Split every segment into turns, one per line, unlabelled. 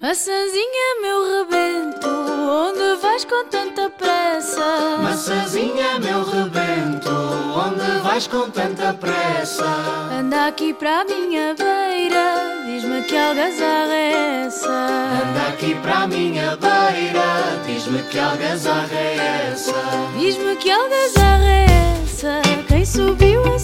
Maçãzinha, meu rebento, onde vais com tanta pressa?
Maçãzinha, meu rebento, onde vais com tanta pressa?
Anda aqui para a minha beira, diz-me que algazarra é essa?
Anda aqui para a minha beira, diz-me que algazarra é essa?
Diz-me que algazarra é essa? Quem subiu a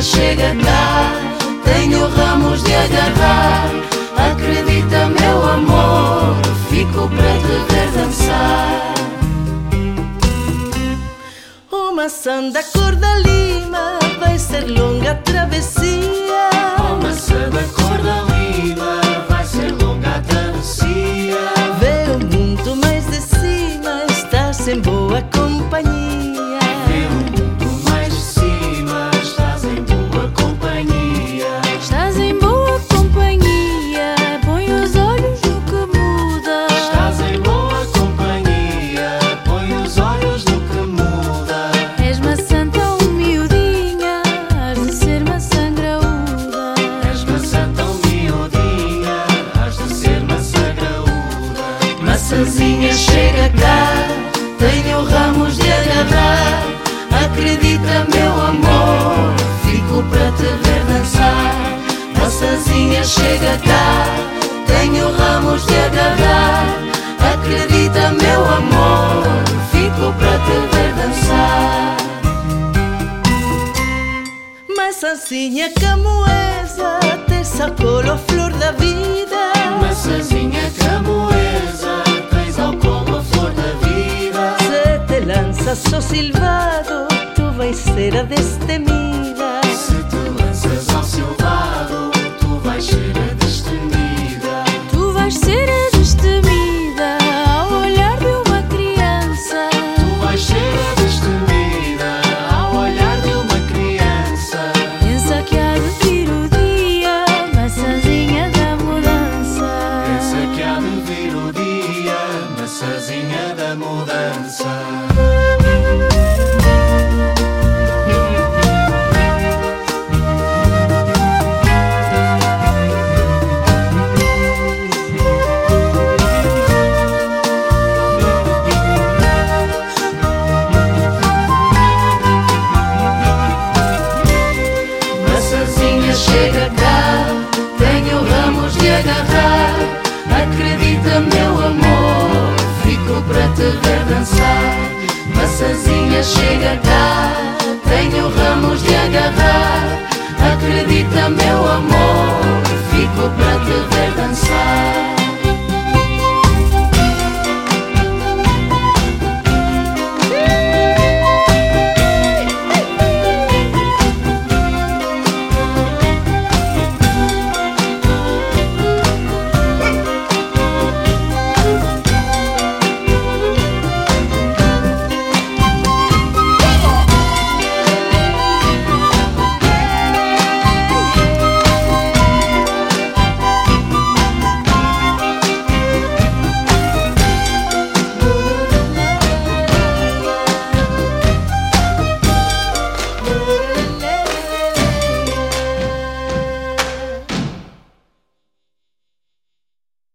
Chega cá, tenho ramos de agarrar. Acredita, meu amor, fico para te ver dançar.
Uma maçã da cor da lima vai ser longa a travessia.
Oh, maçã da cor da lima, vai ser longa travessia.
Vê o mundo mais de cima, estás em boa companhia. Maçãzinha chega cá, tenho ramos de agarrar. Acredita, meu amor, fico para te ver dançar. Maçãzinha chega cá, tenho ramos de agarrar. Acredita, meu amor, fico para te ver dançar. Maçãzinha camoesa, te sacolou a silvado, tu vais ser a destemida.
Se te lanças ao silvado, tu vais ser a destemida.
Tu vais ser a destemida ao olhar de uma criança.
Tu vais ser a destemida ao olhar de uma criança.
Pensa que há de vir o dia, maçãzinha da mudança.
Pensa que há de vir o dia, maçãzinha da mudança.
Acredita, meu amor, fico para te ver dançar. Maçãzinha chega cá, tenho ramos de agarrar. Acredita, meu amor, fico para te ver dançar.